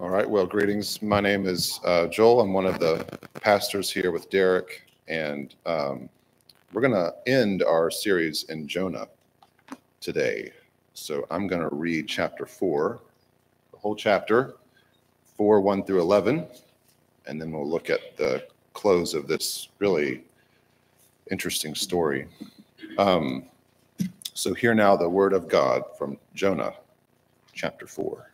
All right. Well, greetings. My name is uh, Joel. I'm one of the pastors here with Derek, and um, we're going to end our series in Jonah today. So I'm going to read chapter four, the whole chapter, four, one through 11, and then we'll look at the close of this really interesting story. Um, so, hear now the word of God from Jonah, chapter 4.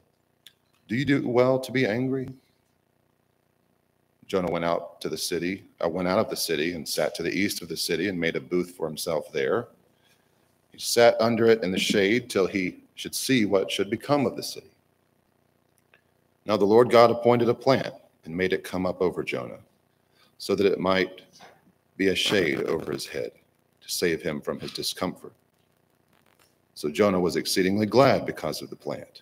Do you do well to be angry? Jonah went out to the city, I uh, went out of the city and sat to the east of the city and made a booth for himself there. He sat under it in the shade till he should see what should become of the city. Now the Lord God appointed a plant and made it come up over Jonah, so that it might be a shade over his head to save him from his discomfort. So Jonah was exceedingly glad because of the plant.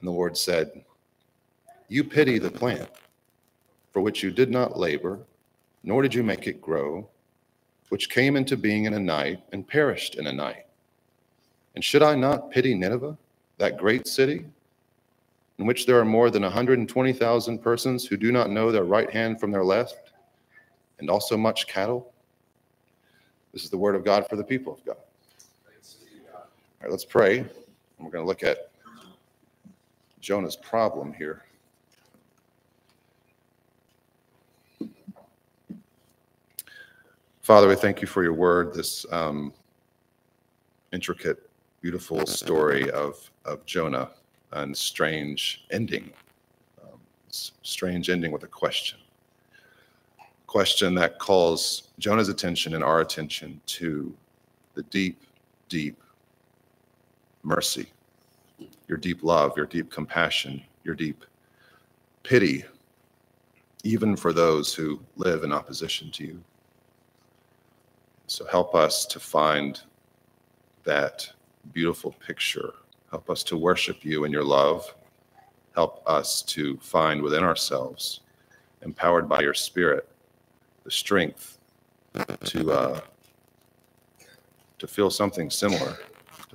And the Lord said, You pity the plant, for which you did not labor, nor did you make it grow, which came into being in a night and perished in a night. And should I not pity Nineveh, that great city? in which there are more than 120,000 persons who do not know their right hand from their left, and also much cattle. This is the word of God for the people of God. All right, let's pray. We're going to look at Jonah's problem here. Father, we thank you for your word, this um, intricate, beautiful story of, of Jonah and strange ending. Um, strange ending with a question. Question that calls Jonah's attention and our attention to the deep, deep mercy, your deep love, your deep compassion, your deep pity, even for those who live in opposition to you. So help us to find that beautiful picture Help us to worship you in your love. Help us to find within ourselves, empowered by your Spirit, the strength to uh, to feel something similar,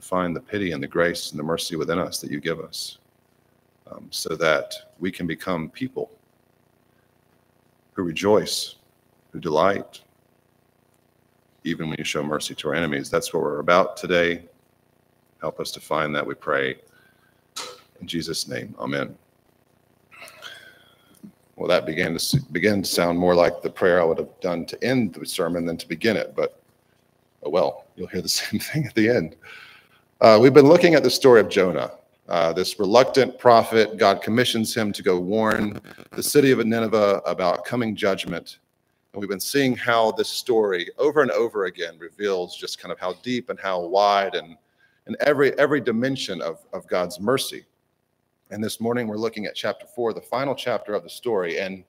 find the pity and the grace and the mercy within us that you give us, um, so that we can become people who rejoice, who delight, even when you show mercy to our enemies. That's what we're about today. Help us to find that, we pray. In Jesus' name, amen. Well, that began to begin to sound more like the prayer I would have done to end the sermon than to begin it, but oh well, you'll hear the same thing at the end. Uh, we've been looking at the story of Jonah. Uh, this reluctant prophet, God commissions him to go warn the city of Nineveh about coming judgment. And we've been seeing how this story over and over again reveals just kind of how deep and how wide and in every every dimension of, of God's mercy. And this morning we're looking at chapter four, the final chapter of the story. And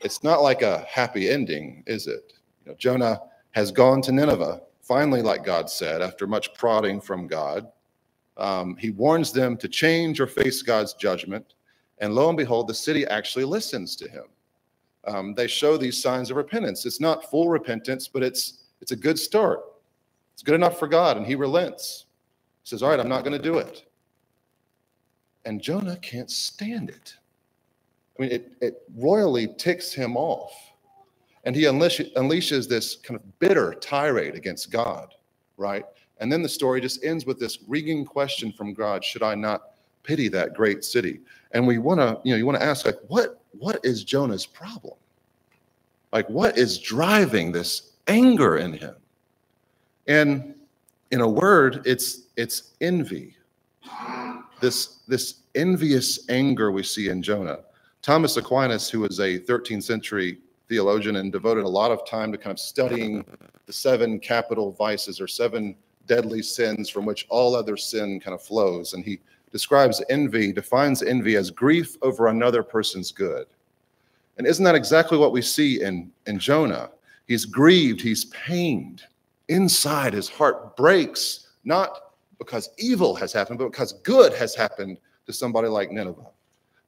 it's not like a happy ending, is it? You know, Jonah has gone to Nineveh, finally, like God said, after much prodding from God. Um, he warns them to change or face God's judgment. And lo and behold, the city actually listens to him. Um, they show these signs of repentance. It's not full repentance, but it's it's a good start. It's good enough for God, and He relents. He says, All right, I'm not going to do it. And Jonah can't stand it. I mean, it, it royally ticks him off. And he unleashes this kind of bitter tirade against God, right? And then the story just ends with this ringing question from God Should I not pity that great city. And we want to, you know, you want to ask, like, what what is Jonah's problem? Like, what is driving this anger in him? And in a word, it's it's envy. This this envious anger we see in Jonah. Thomas Aquinas, who was a 13th century theologian and devoted a lot of time to kind of studying the seven capital vices or seven deadly sins from which all other sin kind of flows. And he describes envy, defines envy as grief over another person's good. And isn't that exactly what we see in, in Jonah? He's grieved, he's pained. Inside, his heart breaks, not because evil has happened, but because good has happened to somebody like Nineveh.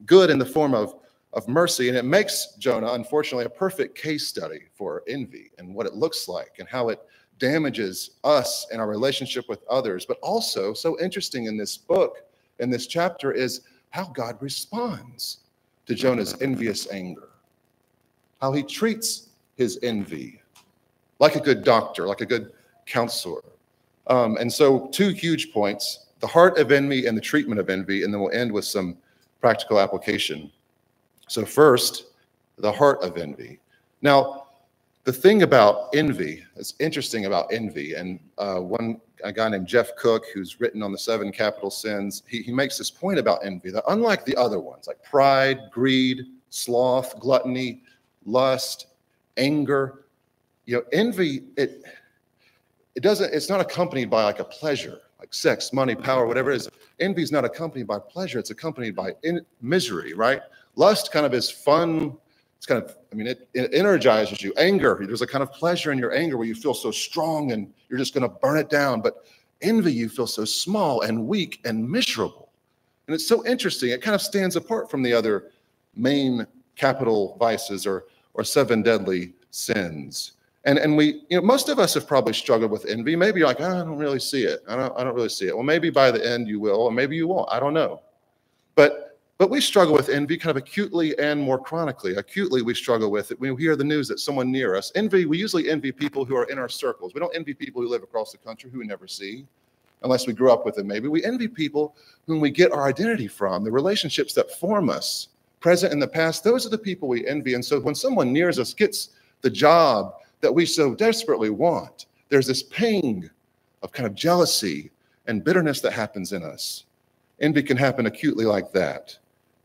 Good in the form of, of mercy. And it makes Jonah, unfortunately, a perfect case study for envy and what it looks like and how it damages us and our relationship with others. But also, so interesting in this book, in this chapter, is how God responds to Jonah's envious anger, how he treats his envy like a good doctor, like a good counselor. Um, and so, two huge points the heart of envy and the treatment of envy, and then we'll end with some practical application. So, first, the heart of envy. Now, the thing about envy is interesting about envy, and uh, one a guy named Jeff Cook, who's written on the seven capital sins, he, he makes this point about envy that unlike the other ones, like pride, greed, sloth, gluttony, lust, anger, you know, envy it it doesn't it's not accompanied by like a pleasure, like sex, money, power, whatever it is. Envy is not accompanied by pleasure; it's accompanied by in, misery, right? Lust kind of is fun it's kind of, I mean, it, it energizes you. Anger, there's a kind of pleasure in your anger where you feel so strong and you're just going to burn it down. But envy, you feel so small and weak and miserable. And it's so interesting. It kind of stands apart from the other main capital vices or, or seven deadly sins. And, and we, you know, most of us have probably struggled with envy. Maybe you're like, oh, I don't really see it. I don't, I don't really see it. Well, maybe by the end you will, or maybe you won't. I don't know. But but we struggle with envy kind of acutely and more chronically. Acutely, we struggle with it when we hear the news that someone near us. Envy, we usually envy people who are in our circles. We don't envy people who live across the country who we never see, unless we grew up with them maybe. We envy people whom we get our identity from, the relationships that form us, present in the past. Those are the people we envy. And so when someone nears us gets the job that we so desperately want, there's this pang of kind of jealousy and bitterness that happens in us. Envy can happen acutely like that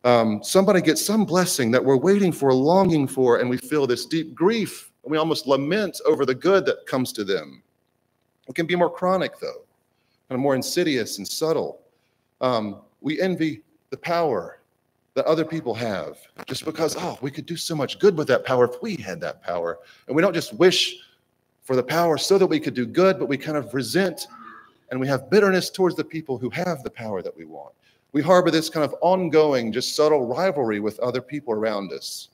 um, somebody gets some blessing that we're waiting for, longing for, and we feel this deep grief. And we almost lament over the good that comes to them. It can be more chronic, though, kind of more insidious and subtle. Um, we envy the power that other people have just because, oh, we could do so much good with that power if we had that power. And we don't just wish for the power so that we could do good, but we kind of resent and we have bitterness towards the people who have the power that we want. We harbor this kind of ongoing, just subtle rivalry with other people around us.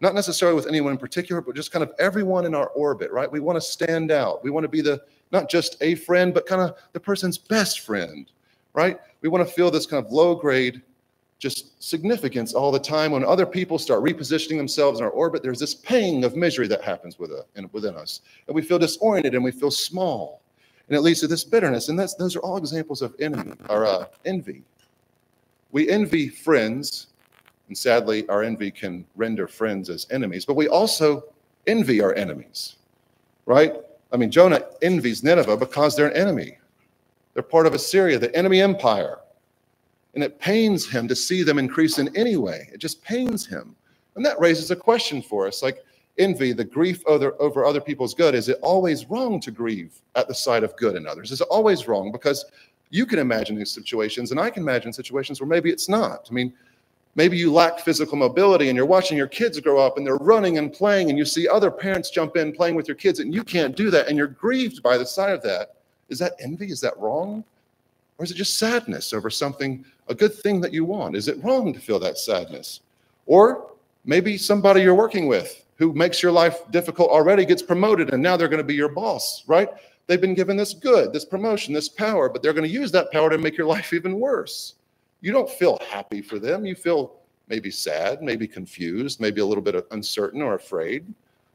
Not necessarily with anyone in particular, but just kind of everyone in our orbit, right? We want to stand out. We want to be the not just a friend, but kind of the person's best friend, right? We want to feel this kind of low grade just significance all the time. When other people start repositioning themselves in our orbit, there's this pang of misery that happens with, uh, within us. And we feel disoriented and we feel small. And it leads to this bitterness. And that's, those are all examples of enemy or uh, envy. We envy friends, and sadly, our envy can render friends as enemies, but we also envy our enemies, right? I mean, Jonah envies Nineveh because they're an enemy. They're part of Assyria, the enemy empire. And it pains him to see them increase in any way. It just pains him. And that raises a question for us like envy, the grief over, over other people's good. Is it always wrong to grieve at the sight of good in others? Is it always wrong? Because you can imagine these situations, and I can imagine situations where maybe it's not. I mean, maybe you lack physical mobility and you're watching your kids grow up and they're running and playing, and you see other parents jump in playing with your kids, and you can't do that, and you're grieved by the sight of that. Is that envy? Is that wrong? Or is it just sadness over something, a good thing that you want? Is it wrong to feel that sadness? Or maybe somebody you're working with who makes your life difficult already gets promoted and now they're going to be your boss, right? They've been given this good, this promotion, this power, but they're going to use that power to make your life even worse. You don't feel happy for them. You feel maybe sad, maybe confused, maybe a little bit uncertain or afraid.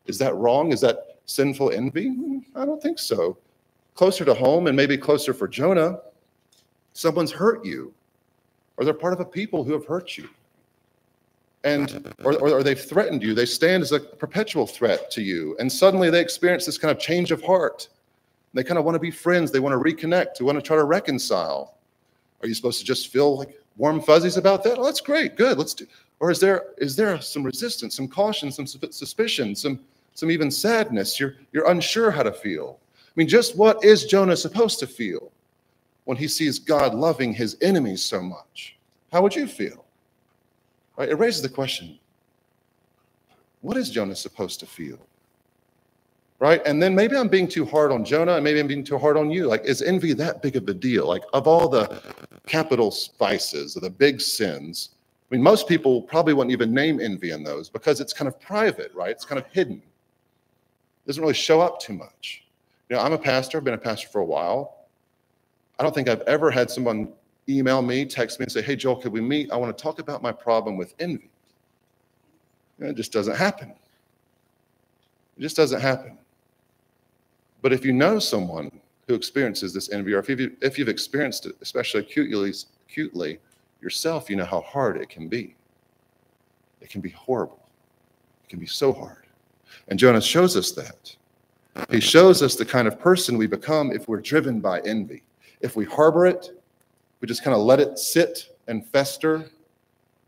Is that wrong? Is that sinful envy? Hmm, I don't think so. Closer to home and maybe closer for Jonah, someone's hurt you. or they're part of a people who have hurt you. And or, or they've threatened you. They stand as a perpetual threat to you. And suddenly they experience this kind of change of heart. They kind of want to be friends. They want to reconnect. They want to try to reconcile. Are you supposed to just feel like warm fuzzies about that? Oh, that's great. Good. Let's do. Or is there is there some resistance, some caution, some suspicion, some some even sadness? You're you're unsure how to feel. I mean, just what is Jonah supposed to feel when he sees God loving his enemies so much? How would you feel? Right? It raises the question: What is Jonah supposed to feel? Right? And then maybe I'm being too hard on Jonah, and maybe I'm being too hard on you. Like, is envy that big of a deal? Like, of all the capital vices or the big sins, I mean, most people probably wouldn't even name envy in those because it's kind of private, right? It's kind of hidden. It doesn't really show up too much. You know, I'm a pastor, I've been a pastor for a while. I don't think I've ever had someone email me, text me, and say, Hey, Joel, could we meet? I want to talk about my problem with envy. You know, it just doesn't happen. It just doesn't happen. But if you know someone who experiences this envy, or if you've, if you've experienced it, especially acutely, acutely yourself, you know how hard it can be. It can be horrible. It can be so hard. And Jonah shows us that. He shows us the kind of person we become if we're driven by envy. If we harbor it, we just kind of let it sit and fester.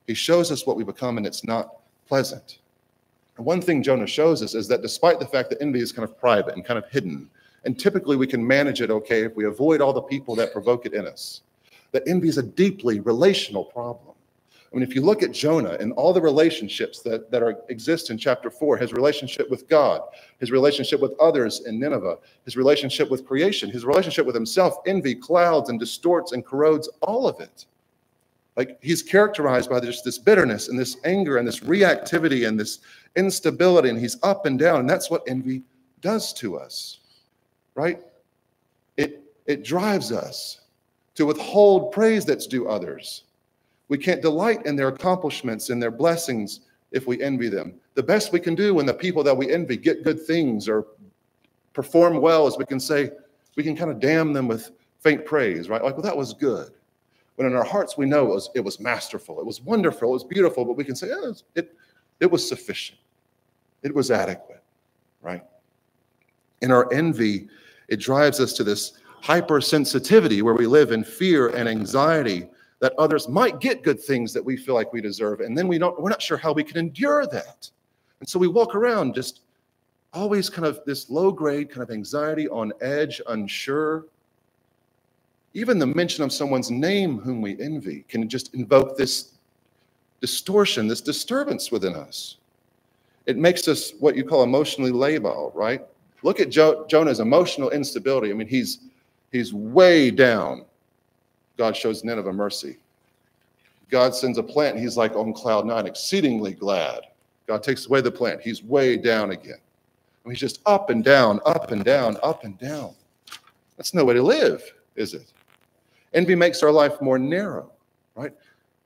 He shows us what we become, and it's not pleasant. One thing Jonah shows us is that despite the fact that envy is kind of private and kind of hidden, and typically we can manage it okay if we avoid all the people that provoke it in us, that envy is a deeply relational problem. I mean, if you look at Jonah and all the relationships that, that are, exist in chapter four, his relationship with God, his relationship with others in Nineveh, his relationship with creation, his relationship with himself, envy clouds and distorts and corrodes all of it. Like he's characterized by just this bitterness and this anger and this reactivity and this instability, and he's up and down. And that's what envy does to us, right? It, it drives us to withhold praise that's due others. We can't delight in their accomplishments and their blessings if we envy them. The best we can do when the people that we envy get good things or perform well is we can say, we can kind of damn them with faint praise, right? Like, well, that was good. When in our hearts we know it was, it was masterful, it was wonderful, it was beautiful, but we can say, oh, it, it was sufficient. It was adequate, right? In our envy, it drives us to this hypersensitivity where we live in fear and anxiety that others might get good things that we feel like we deserve. And then we don't, we're not sure how we can endure that. And so we walk around just always kind of this low grade kind of anxiety on edge, unsure. Even the mention of someone's name whom we envy can just invoke this distortion, this disturbance within us it makes us what you call emotionally labile, right? Look at jo- Jonah's emotional instability. I mean, he's he's way down. God shows Nineveh mercy. God sends a plant, he's like on cloud nine, exceedingly glad. God takes away the plant. He's way down again. I mean, he's just up and down, up and down, up and down. That's no way to live, is it? Envy makes our life more narrow, right?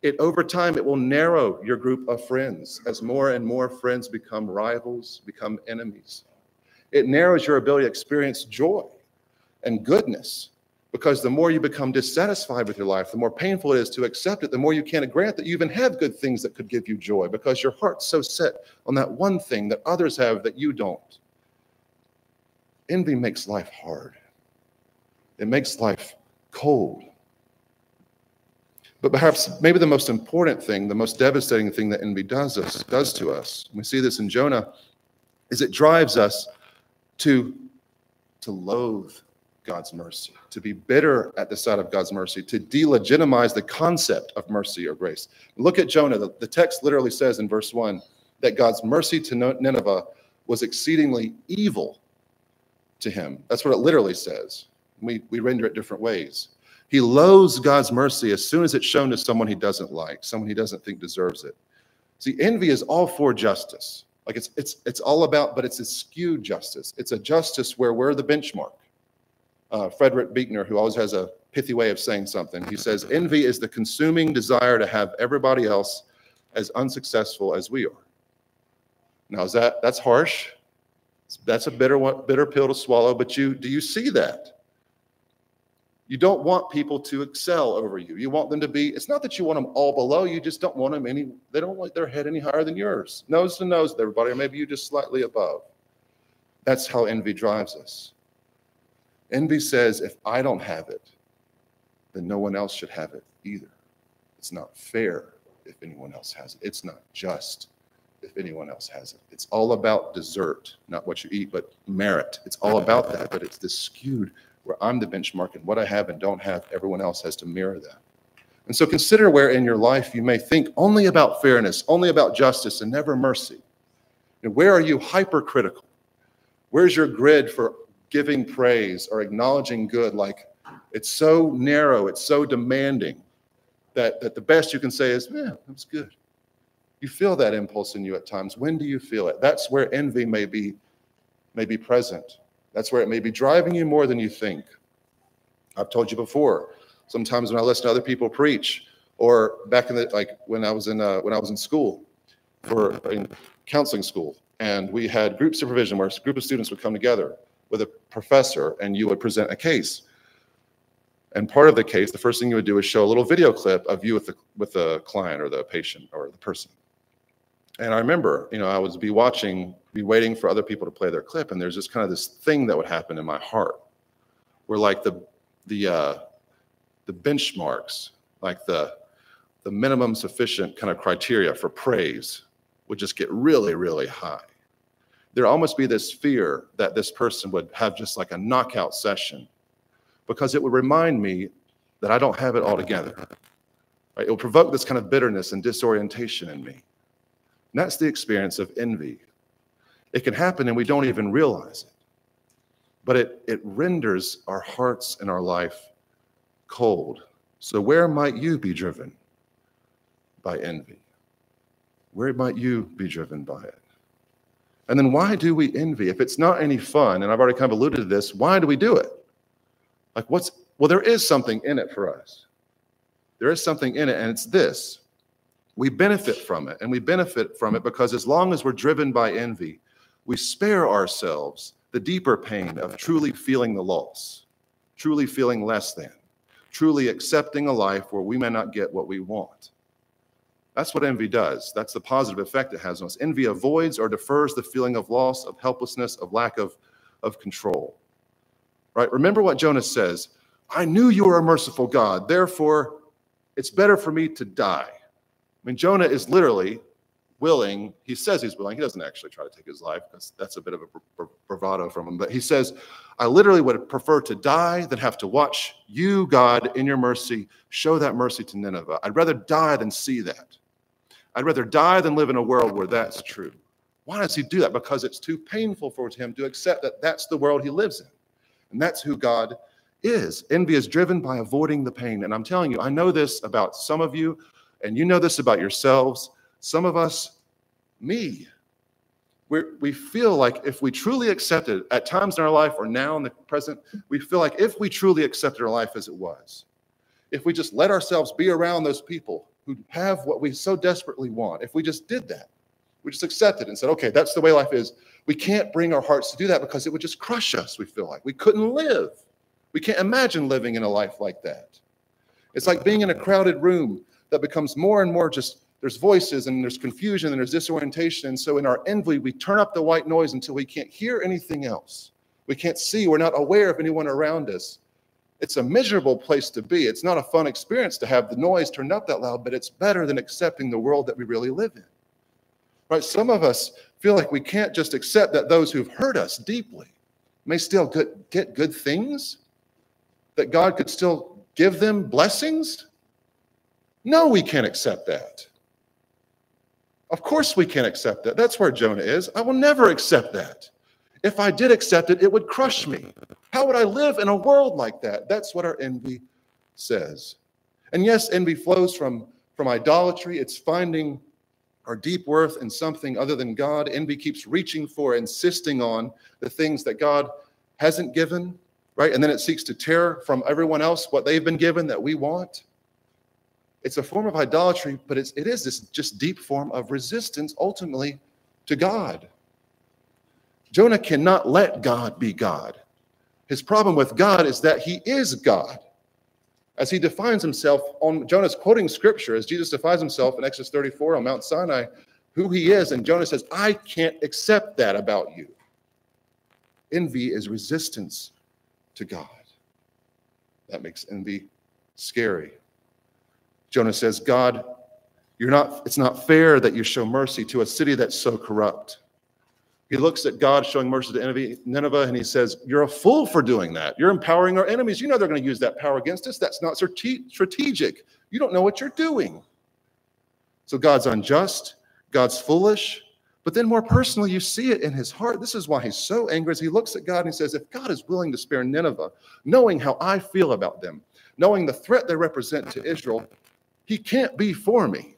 It over time it will narrow your group of friends as more and more friends become rivals become enemies. It narrows your ability to experience joy and goodness because the more you become dissatisfied with your life the more painful it is to accept it the more you can't grant that you even have good things that could give you joy because your heart's so set on that one thing that others have that you don't. Envy makes life hard. It makes life cold but perhaps maybe the most important thing, the most devastating thing that envy does us does to us, we see this in Jonah, is it drives us to, to loathe God's mercy, to be bitter at the sight of God's mercy, to delegitimize the concept of mercy or grace. Look at Jonah. The, the text literally says in verse 1 that God's mercy to Nineveh was exceedingly evil to him. That's what it literally says. We, we render it different ways. He loathes God's mercy as soon as it's shown to someone he doesn't like, someone he doesn't think deserves it. See, envy is all for justice. Like it's it's it's all about, but it's a skewed justice. It's a justice where we're the benchmark. Uh, Frederick Buechner, who always has a pithy way of saying something, he says, envy is the consuming desire to have everybody else as unsuccessful as we are. Now, is that that's harsh? That's a bitter one, bitter pill to swallow. But you do you see that? You don't want people to excel over you. You want them to be, it's not that you want them all below, you just don't want them any, they don't want their head any higher than yours. Nose to nose with everybody, or maybe you just slightly above. That's how envy drives us. Envy says, if I don't have it, then no one else should have it either. It's not fair if anyone else has it. It's not just if anyone else has it. It's all about dessert, not what you eat, but merit. It's all about that, but it's this skewed where I'm the benchmark and what I have and don't have, everyone else has to mirror that. And so consider where in your life you may think only about fairness, only about justice, and never mercy. And where are you hypercritical? Where's your grid for giving praise or acknowledging good? Like it's so narrow, it's so demanding that, that the best you can say is, man, yeah, that's good. You feel that impulse in you at times. When do you feel it? That's where envy may be, may be present. That's where it may be driving you more than you think. I've told you before. Sometimes when I listen to other people preach, or back in the like when I was in uh, when I was in school, for in counseling school, and we had group supervision where a group of students would come together with a professor, and you would present a case. And part of the case, the first thing you would do is show a little video clip of you with the with the client or the patient or the person. And I remember, you know, I would be watching, be waiting for other people to play their clip, and there's just kind of this thing that would happen in my heart, where like the the uh, the benchmarks, like the the minimum sufficient kind of criteria for praise, would just get really, really high. There almost be this fear that this person would have just like a knockout session, because it would remind me that I don't have it all together. Right? It will provoke this kind of bitterness and disorientation in me. And that's the experience of envy. It can happen and we don't even realize it. But it, it renders our hearts and our life cold. So, where might you be driven by envy? Where might you be driven by it? And then, why do we envy? If it's not any fun, and I've already kind of alluded to this, why do we do it? Like, what's, well, there is something in it for us. There is something in it, and it's this we benefit from it. And we benefit from it because as long as we're driven by envy, we spare ourselves the deeper pain of truly feeling the loss, truly feeling less than, truly accepting a life where we may not get what we want. That's what envy does. That's the positive effect it has on us. Envy avoids or defers the feeling of loss, of helplessness, of lack of, of control. Right? Remember what Jonah says I knew you were a merciful God, therefore, it's better for me to die mean, Jonah is literally willing. He says he's willing. He doesn't actually try to take his life because that's a bit of a bravado from him. But he says, I literally would prefer to die than have to watch you, God, in your mercy, show that mercy to Nineveh. I'd rather die than see that. I'd rather die than live in a world where that's true. Why does he do that? Because it's too painful for him to accept that that's the world he lives in. And that's who God is. Envy is driven by avoiding the pain. And I'm telling you, I know this about some of you. And you know this about yourselves. Some of us, me, we we feel like if we truly accepted at times in our life or now in the present, we feel like if we truly accepted our life as it was, if we just let ourselves be around those people who have what we so desperately want, if we just did that, we just accepted and said, okay, that's the way life is. We can't bring our hearts to do that because it would just crush us, we feel like. We couldn't live. We can't imagine living in a life like that. It's like being in a crowded room that becomes more and more just there's voices and there's confusion and there's disorientation. And so in our envy, we turn up the white noise until we can't hear anything else. We can't see, we're not aware of anyone around us. It's a miserable place to be. It's not a fun experience to have the noise turned up that loud, but it's better than accepting the world that we really live in. Right? Some of us feel like we can't just accept that those who've hurt us deeply may still get, get good things, that God could still give them blessings no, we can't accept that. Of course, we can't accept that. That's where Jonah is. I will never accept that. If I did accept it, it would crush me. How would I live in a world like that? That's what our envy says. And yes, envy flows from, from idolatry. It's finding our deep worth in something other than God. Envy keeps reaching for, insisting on the things that God hasn't given, right? And then it seeks to tear from everyone else what they've been given that we want. It's a form of idolatry, but it's, it is this just deep form of resistance ultimately to God. Jonah cannot let God be God. His problem with God is that he is God. as he defines himself on Jonah's quoting scripture, as Jesus defines himself in Exodus 34 on Mount Sinai, who he is. And Jonah says, I can't accept that about you. Envy is resistance to God. That makes envy scary. Jonah says, God, you're not, it's not fair that you show mercy to a city that's so corrupt. He looks at God showing mercy to Nineveh and he says, You're a fool for doing that. You're empowering our enemies. You know they're going to use that power against us. That's not strategic. You don't know what you're doing. So God's unjust, God's foolish. But then more personally, you see it in his heart. This is why he's so angry as he looks at God and he says, If God is willing to spare Nineveh, knowing how I feel about them, knowing the threat they represent to Israel, he can't be for me.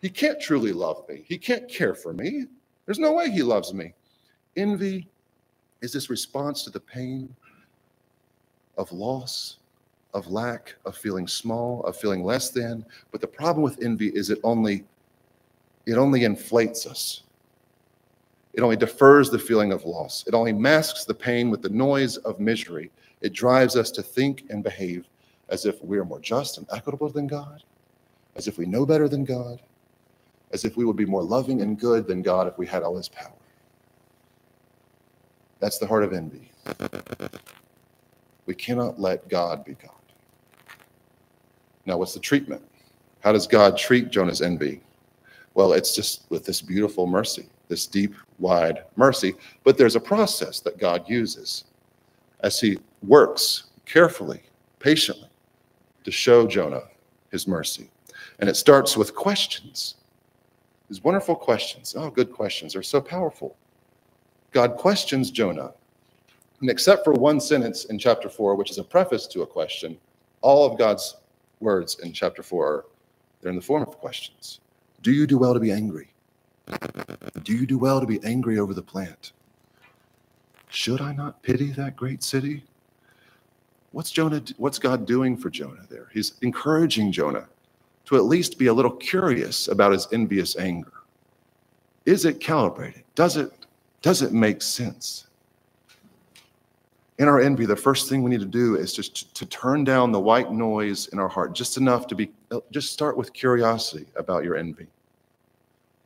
He can't truly love me. He can't care for me. There's no way he loves me. Envy is this response to the pain of loss, of lack, of feeling small, of feeling less than. But the problem with envy is it only it only inflates us. It only defers the feeling of loss. It only masks the pain with the noise of misery. It drives us to think and behave as if we are more just and equitable than God, as if we know better than God, as if we would be more loving and good than God if we had all his power. That's the heart of envy. We cannot let God be God. Now, what's the treatment? How does God treat Jonah's envy? Well, it's just with this beautiful mercy, this deep, wide mercy. But there's a process that God uses as he works carefully, patiently to show Jonah his mercy. And it starts with questions. These wonderful questions. Oh, good questions. They're so powerful. God questions Jonah. And except for one sentence in chapter 4, which is a preface to a question, all of God's words in chapter 4 are they're in the form of questions. Do you do well to be angry? Do you do well to be angry over the plant? Should I not pity that great city? What's Jonah what's God doing for Jonah there? He's encouraging Jonah to at least be a little curious about his envious anger. Is it calibrated? Does it, does it make sense? In our envy, the first thing we need to do is just to, to turn down the white noise in our heart, just enough to be, just start with curiosity about your envy.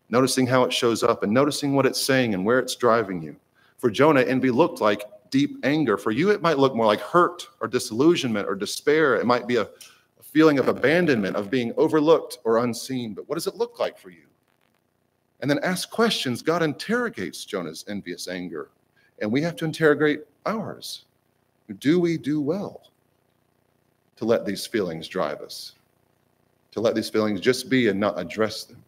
Noticing how it shows up and noticing what it's saying and where it's driving you. For Jonah, envy looked like deep anger. For you, it might look more like hurt or disillusionment or despair. It might be a, feeling of abandonment, of being overlooked or unseen. But what does it look like for you? And then ask questions. God interrogates Jonah's envious anger, and we have to interrogate ours. Do we do well to let these feelings drive us? To let these feelings just be and not address them?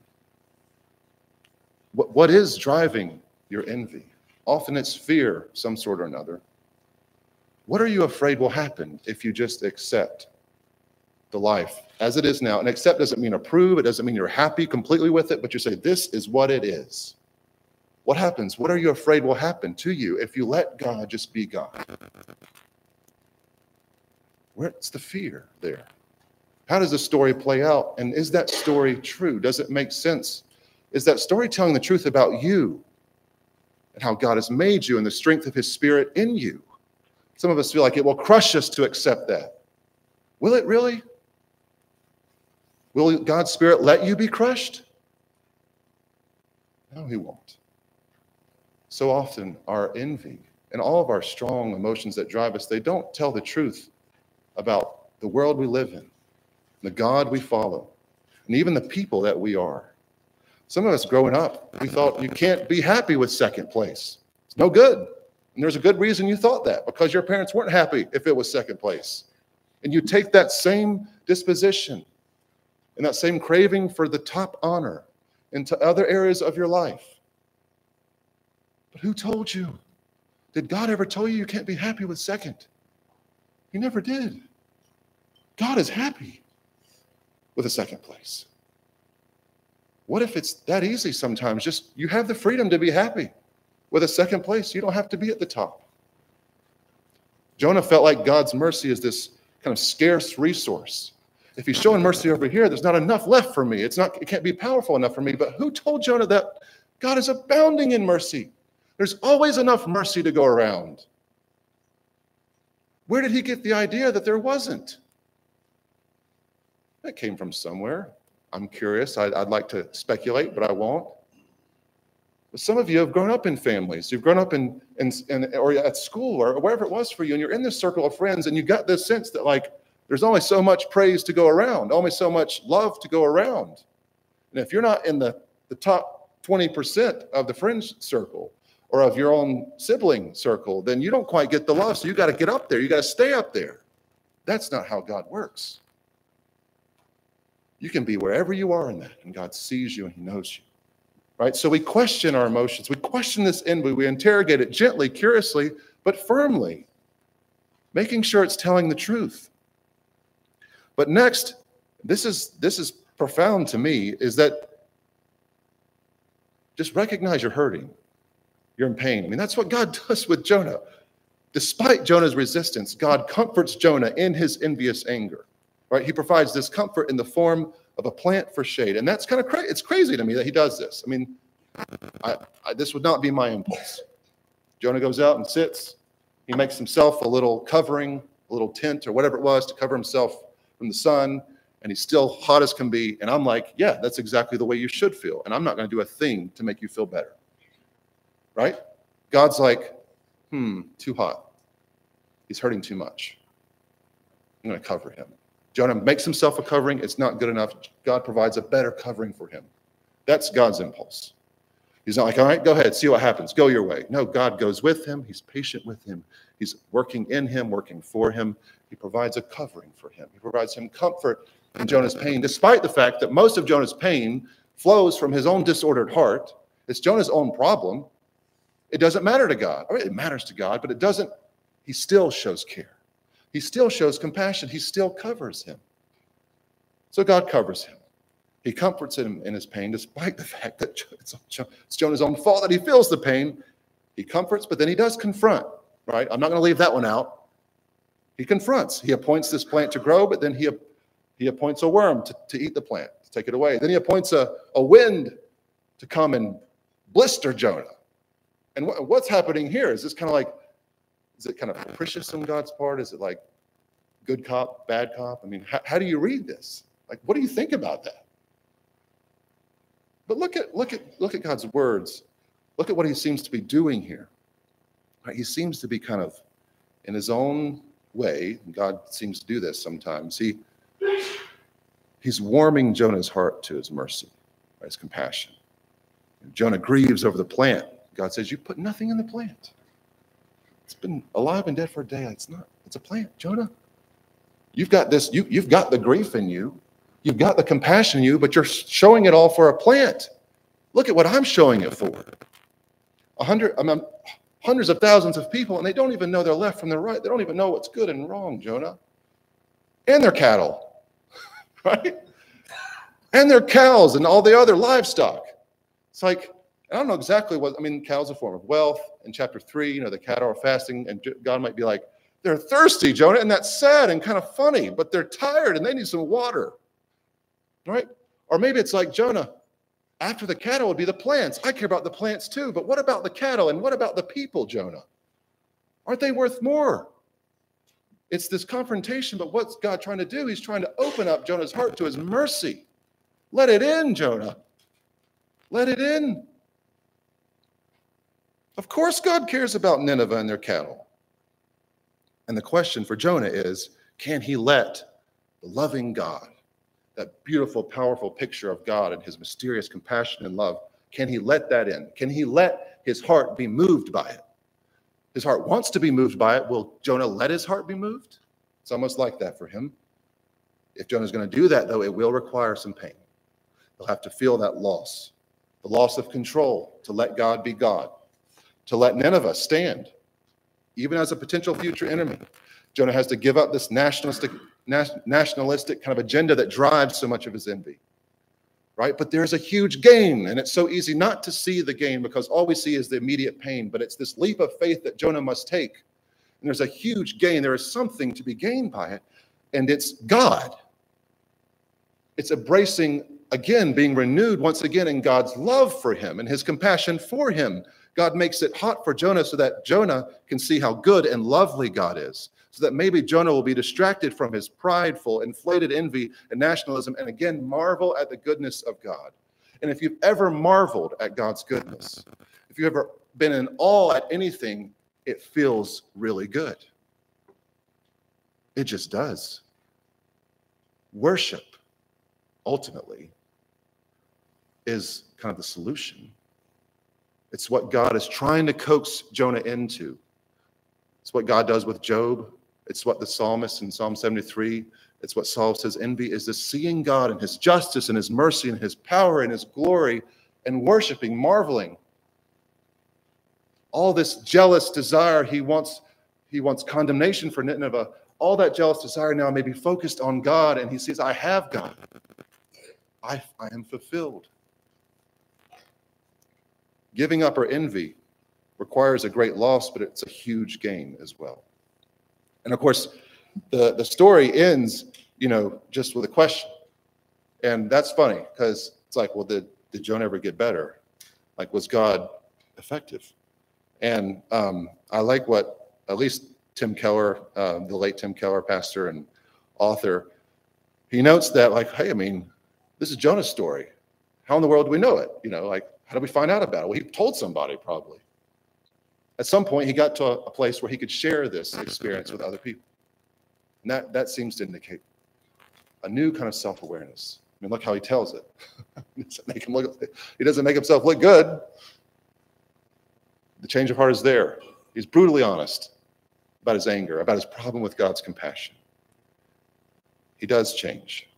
What, what is driving your envy? Often it's fear, some sort or another. What are you afraid will happen if you just accept the life as it is now. And accept doesn't mean approve, it doesn't mean you're happy completely with it, but you say, This is what it is. What happens? What are you afraid will happen to you if you let God just be God? Where's the fear there? How does the story play out? And is that story true? Does it make sense? Is that story telling the truth about you and how God has made you and the strength of his spirit in you? Some of us feel like it will crush us to accept that. Will it really? Will God's Spirit let you be crushed? No, He won't. So often, our envy and all of our strong emotions that drive us, they don't tell the truth about the world we live in, the God we follow, and even the people that we are. Some of us growing up, we thought you can't be happy with second place. It's no good. And there's a good reason you thought that because your parents weren't happy if it was second place. And you take that same disposition and that same craving for the top honor into other areas of your life. But who told you? Did God ever tell you you can't be happy with second? He never did. God is happy with a second place. What if it's that easy sometimes? Just you have the freedom to be happy with a second place. You don't have to be at the top. Jonah felt like God's mercy is this kind of scarce resource if he's showing mercy over here, there's not enough left for me. It's not, it can't be powerful enough for me. But who told Jonah that God is abounding in mercy? There's always enough mercy to go around. Where did he get the idea that there wasn't? That came from somewhere. I'm curious. I'd, I'd like to speculate, but I won't. But some of you have grown up in families. You've grown up in, in, in, or at school or wherever it was for you, and you're in this circle of friends, and you got this sense that like there's only so much praise to go around, only so much love to go around. And if you're not in the, the top 20% of the friend circle or of your own sibling circle, then you don't quite get the love. So you got to get up there. You got to stay up there. That's not how God works. You can be wherever you are in that, and God sees you and He knows you. Right? So we question our emotions. We question this envy. We interrogate it gently, curiously, but firmly, making sure it's telling the truth. But next, this is this is profound to me, is that just recognize you're hurting. You're in pain. I mean, that's what God does with Jonah. Despite Jonah's resistance, God comforts Jonah in his envious anger right? He provides this comfort in the form of a plant for shade. And that's kind of crazy. It's crazy to me that he does this. I mean, I, I, this would not be my impulse. Jonah goes out and sits. He makes himself a little covering, a little tent or whatever it was to cover himself from the sun. And he's still hot as can be. And I'm like, yeah, that's exactly the way you should feel. And I'm not going to do a thing to make you feel better. Right? God's like, hmm, too hot. He's hurting too much. I'm going to cover him. Jonah makes himself a covering. It's not good enough. God provides a better covering for him. That's God's impulse. He's not like, all right, go ahead, see what happens. Go your way. No, God goes with him. He's patient with him. He's working in him, working for him. He provides a covering for him. He provides him comfort in Jonah's pain, despite the fact that most of Jonah's pain flows from his own disordered heart. It's Jonah's own problem. It doesn't matter to God. I mean, it matters to God, but it doesn't. He still shows care. He still shows compassion. He still covers him. So God covers him. He comforts him in his pain, despite the fact that it's Jonah's own fault that he feels the pain. He comforts, but then he does confront, right? I'm not going to leave that one out. He confronts. He appoints this plant to grow, but then he, he appoints a worm to, to eat the plant, to take it away. Then he appoints a, a wind to come and blister Jonah. And wh- what's happening here is this kind of like is it kind of capricious on God's part? Is it like good cop, bad cop? I mean, how, how do you read this? Like, what do you think about that? But look at look at look at God's words. Look at what he seems to be doing here. Right? He seems to be kind of in his own way. God seems to do this sometimes. He he's warming Jonah's heart to his mercy, his compassion. Jonah grieves over the plant. God says, "You put nothing in the plant." It's been alive and dead for a day. It's not, it's a plant. Jonah, you've got this, you, you've got the grief in you. You've got the compassion in you, but you're showing it all for a plant. Look at what I'm showing it for. A hundred, I mean, hundreds of thousands of people, and they don't even know their left from their right. They don't even know what's good and wrong, Jonah. And their cattle, right? And their cows and all the other livestock. It's like, I don't know exactly what, I mean, cows are a form of wealth. In chapter three, you know, the cattle are fasting, and God might be like, they're thirsty, Jonah, and that's sad and kind of funny, but they're tired and they need some water. Right? Or maybe it's like Jonah, after the cattle would be the plants. I care about the plants too, but what about the cattle and what about the people, Jonah? Aren't they worth more? It's this confrontation, but what's God trying to do? He's trying to open up Jonah's heart to his mercy. Let it in, Jonah. Let it in. Of course, God cares about Nineveh and their cattle. And the question for Jonah is can he let the loving God, that beautiful, powerful picture of God and his mysterious compassion and love, can he let that in? Can he let his heart be moved by it? His heart wants to be moved by it. Will Jonah let his heart be moved? It's almost like that for him. If Jonah's going to do that, though, it will require some pain. He'll have to feel that loss, the loss of control to let God be God, to let Nineveh stand, even as a potential future enemy. Jonah has to give up this nationalistic, nationalistic kind of agenda that drives so much of his envy. Right? But there's a huge gain, and it's so easy not to see the gain because all we see is the immediate pain. But it's this leap of faith that Jonah must take. And there's a huge gain. There is something to be gained by it, and it's God. It's embracing, again, being renewed once again in God's love for him and his compassion for him God makes it hot for Jonah so that Jonah can see how good and lovely God is, so that maybe Jonah will be distracted from his prideful, inflated envy and nationalism and again marvel at the goodness of God. And if you've ever marveled at God's goodness, if you've ever been in awe at anything, it feels really good. It just does. Worship, ultimately, is kind of the solution. It's what God is trying to coax Jonah into. It's what God does with Job. It's what the psalmist in Psalm 73, it's what Saul says envy is the seeing God and his justice and his mercy and his power and his glory and worshiping, marveling. All this jealous desire, he wants, he wants condemnation for Nineveh. All that jealous desire now may be focused on God, and he says, I have God. I, I am fulfilled. Giving up our envy requires a great loss, but it's a huge gain as well. And of course, the, the story ends, you know, just with a question. And that's funny because it's like, well, did, did Jonah ever get better? Like, was God effective? And um, I like what at least Tim Keller, uh, the late Tim Keller, pastor and author, he notes that, like, hey, I mean, this is Jonah's story. How in the world do we know it? You know, like, how do we find out about it? Well, he told somebody probably. At some point, he got to a, place where he could share this experience with other people. And that, that seems to indicate a new kind of self awareness. I mean, look how he tells it. he, doesn't make him look, he doesn't make himself look good. The change of heart is there. He's brutally honest about his anger, about his problem with God's compassion. He does change.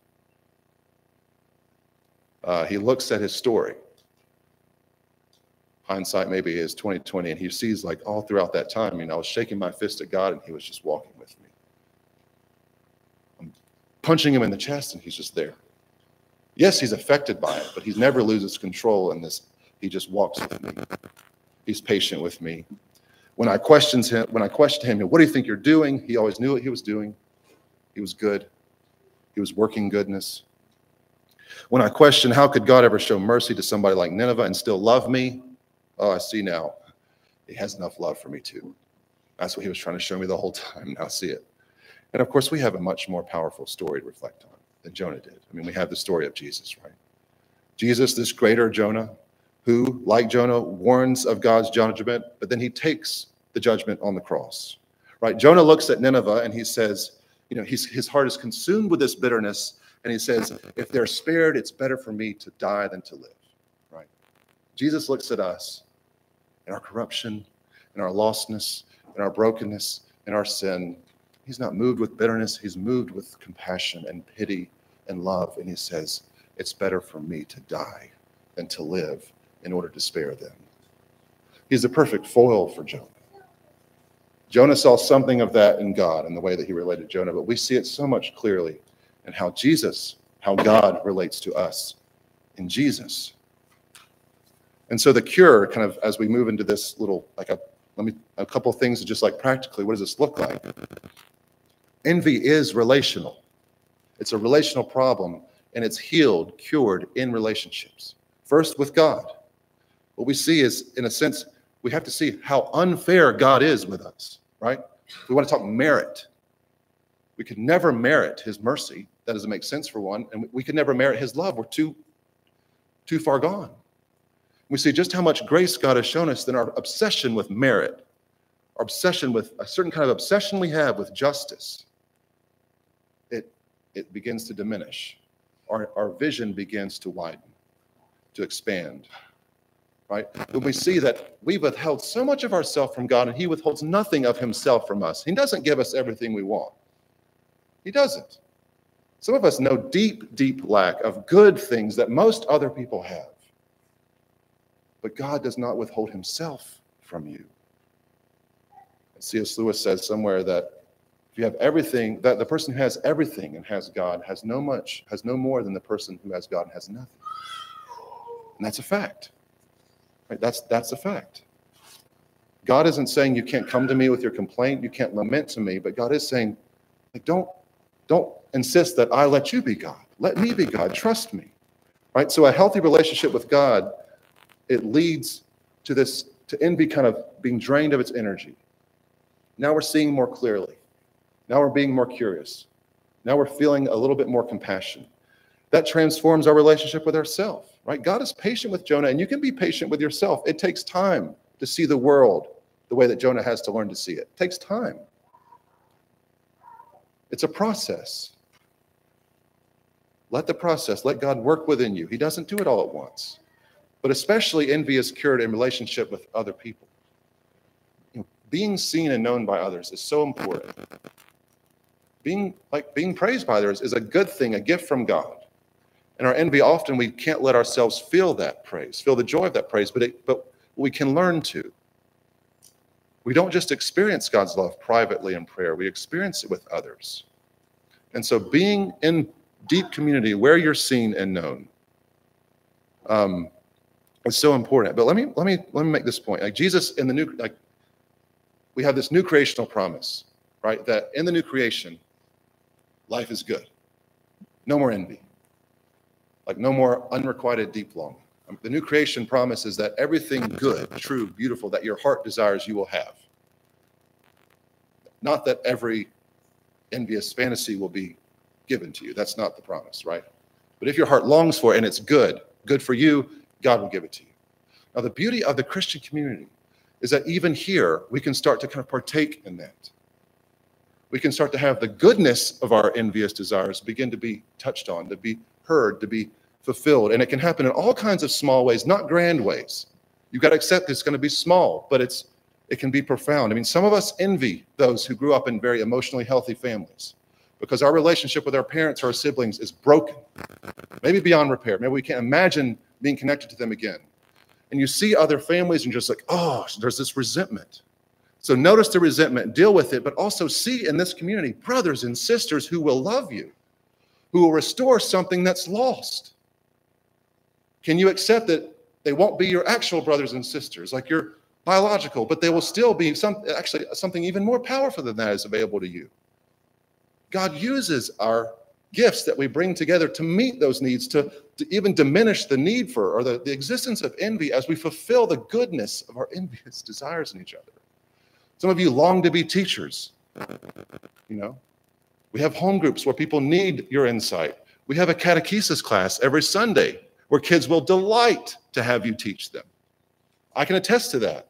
Uh, he looks at his story hindsight maybe is 2020 and he sees like all throughout that time you know i was shaking my fist at god and he was just walking with me. I'm punching him in the chest and he's just there. Yes he's affected by it but he never loses control in this. He just walks with me. He's patient with me. When i questions him when i question him what do you think you're doing? He always knew what he was doing. He was good. He was working goodness. When i question how could god ever show mercy to somebody like nineveh and still love me Oh, I see now. He has enough love for me too. That's what he was trying to show me the whole time. Now see it. And of course, we have a much more powerful story to reflect on than Jonah did. I mean, we have the story of Jesus, right? Jesus, this greater Jonah, who, like Jonah, warns of God's judgment, but then he takes the judgment on the cross, right? Jonah looks at Nineveh and he says, you know, his heart is consumed with this bitterness. And he says, if they're spared, it's better for me to die than to live, right? Jesus looks at us in our corruption, in our lostness, in our brokenness, in our sin. He's not moved with bitterness, he's moved with compassion and pity and love. And he says, It's better for me to die than to live in order to spare them. He's a perfect foil for Jonah. Jonah saw something of that in God in the way that he related Jonah, but we see it so much clearly in how Jesus, how God relates to us in Jesus. And so the cure, kind of as we move into this little, like a, let me, a couple things just like practically, what does this look like? Envy is relational. It's a relational problem and it's healed, cured in relationships. First with God. What we see is, in a sense, we have to see how unfair God is with us, right? We want to talk merit. We could never merit his mercy. That doesn't make sense for one. And we could never merit his love. We're too, too far gone we see just how much grace God has shown us, then our obsession with merit, our obsession with a certain kind of obsession we have with justice, it, it begins to diminish. Our, our vision begins to widen, to expand. Right? When we see that we withheld so much of ourselves from God and He withholds nothing of Himself from us, He doesn't give us everything we want. He doesn't. Some of us know deep, deep lack of good things that most other people have. But God does not withhold himself from you. C.S. Lewis says somewhere that if you have everything, that the person who has everything and has God has no much, has no more than the person who has God and has nothing. And that's a fact. Right? That's that's a fact. God isn't saying you can't come to me with your complaint, you can't lament to me, but God is saying, like, don't don't insist that I let you be God. Let me be God. Trust me. Right? So a healthy relationship with God it leads to this, to envy kind of being drained of its energy. Now we're seeing more clearly. Now we're being more curious. Now we're feeling a little bit more compassion. That transforms our relationship with ourselves, right? God is patient with Jonah, and you can be patient with yourself. It takes time to see the world the way that Jonah has to learn to see it. It takes time. It's a process. Let the process, let God work within you. He doesn't do it all at once. But especially envy is cured in relationship with other people. You know, being seen and known by others is so important. Being like being praised by others is a good thing, a gift from God. And our envy often we can't let ourselves feel that praise, feel the joy of that praise, but it, but we can learn to. We don't just experience God's love privately in prayer, we experience it with others. And so being in deep community where you're seen and known um, is so important. But let me let me let me make this point. Like Jesus in the new like we have this new creational promise, right? That in the new creation, life is good. No more envy. Like no more unrequited deep longing. Um, the new creation promises that everything good, true, beautiful that your heart desires, you will have. Not that every envious fantasy will be given to you. That's not the promise, right? But if your heart longs for it and it's good, good for you, God will give it to you. Now, the beauty of the Christian community is that even here, we can start to kind of partake in that. We can start to have the goodness of our envious desires begin to be touched on, to be heard, to be fulfilled. And it can happen in all kinds of small ways, not grand ways. You've got to accept it's going to be small, but it's it can be profound. I mean, some of us envy those who grew up in very emotionally healthy families because our relationship with our parents or our siblings is broken, maybe beyond repair. Maybe we can't imagine being connected to them again. And you see other families and just like, oh, there's this resentment. So notice the resentment, deal with it, but also see in this community brothers and sisters who will love you, who will restore something that's lost. Can you accept that they won't be your actual brothers and sisters, like your biological, but they will still be some actually something even more powerful than that is available to you. God uses our gifts that we bring together to meet those needs, to, to even diminish the need for or the, the existence of envy as we fulfill the goodness of our envious desires in each other. Some of you long to be teachers. You know, we have home groups where people need your insight. We have a catechesis class every Sunday where kids will delight to have you teach them. I can attest to that.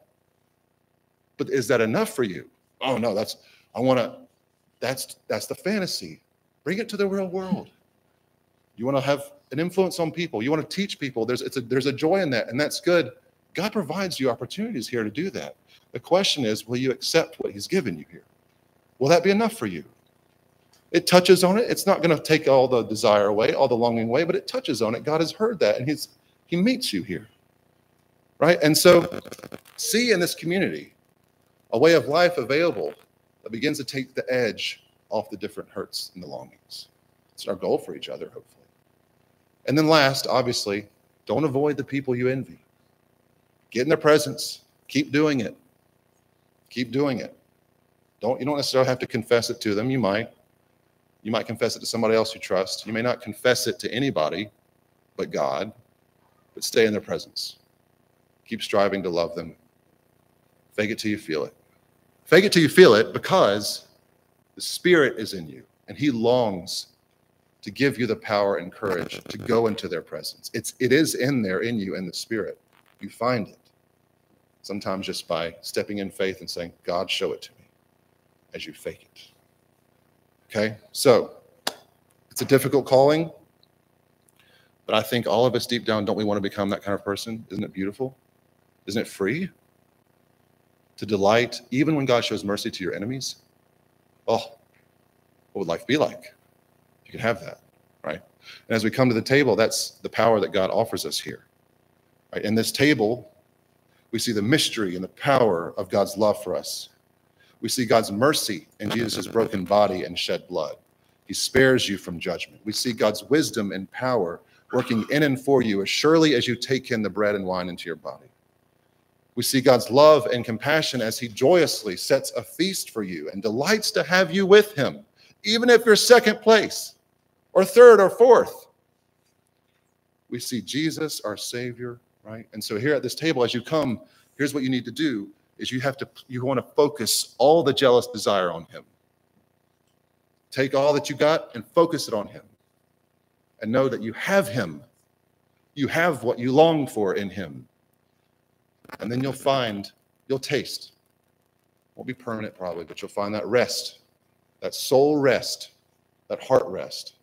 But is that enough for you? Oh no, that's I want to that's that's the fantasy. Bring it to the real world. You want to have an influence on people. You want to teach people. There's it's a, there's a joy in that, and that's good. God provides you opportunities here to do that. The question is, will you accept what He's given you here? Will that be enough for you? It touches on it. It's not going to take all the desire away, all the longing away, but it touches on it. God has heard that, and He's He meets you here, right? And so, see in this community a way of life available that begins to take the edge off the different hurts and the longings. It's our goal for each other, hopefully. And then, last, obviously, don't avoid the people you envy. Get in their presence. Keep doing it. Keep doing it. Don't you don't necessarily have to confess it to them. You might. You might confess it to somebody else you trust. You may not confess it to anybody but God, but stay in their presence. Keep striving to love them. Fake it till you feel it. Fake it till you feel it because the Spirit is in you and He longs to give you the power and courage to go into their presence. It's, it is in there in you in the Spirit. You find it. Sometimes just by stepping in faith and saying, God, show it to me as you fake it. Okay? So it's a difficult calling, but I think all of us deep down, don't we want to become that kind of person? Isn't it beautiful? Isn't it free? To delight, even when God shows mercy to your enemies? Oh, what would life be like? You can have that, right? And as we come to the table, that's the power that God offers us here. Right? In this table, we see the mystery and the power of God's love for us. We see God's mercy in Jesus' broken body and shed blood. He spares you from judgment. We see God's wisdom and power working in and for you as surely as you take in the bread and wine into your body. We see God's love and compassion as He joyously sets a feast for you and delights to have you with Him, even if you're second place or third or fourth. We see Jesus, our Savior, right? And so here at this table, as you come, here's what you need to do is you have to you want to focus all the jealous desire on him Take all that you got and focus it on Him. And know that you have Him. You have what you long for in Him. And then you'll find, you'll taste. Won't be permanent probably, but you'll find that rest, that soul rest, that heart rest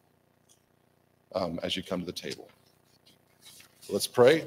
um, as you come to the table. Let's pray.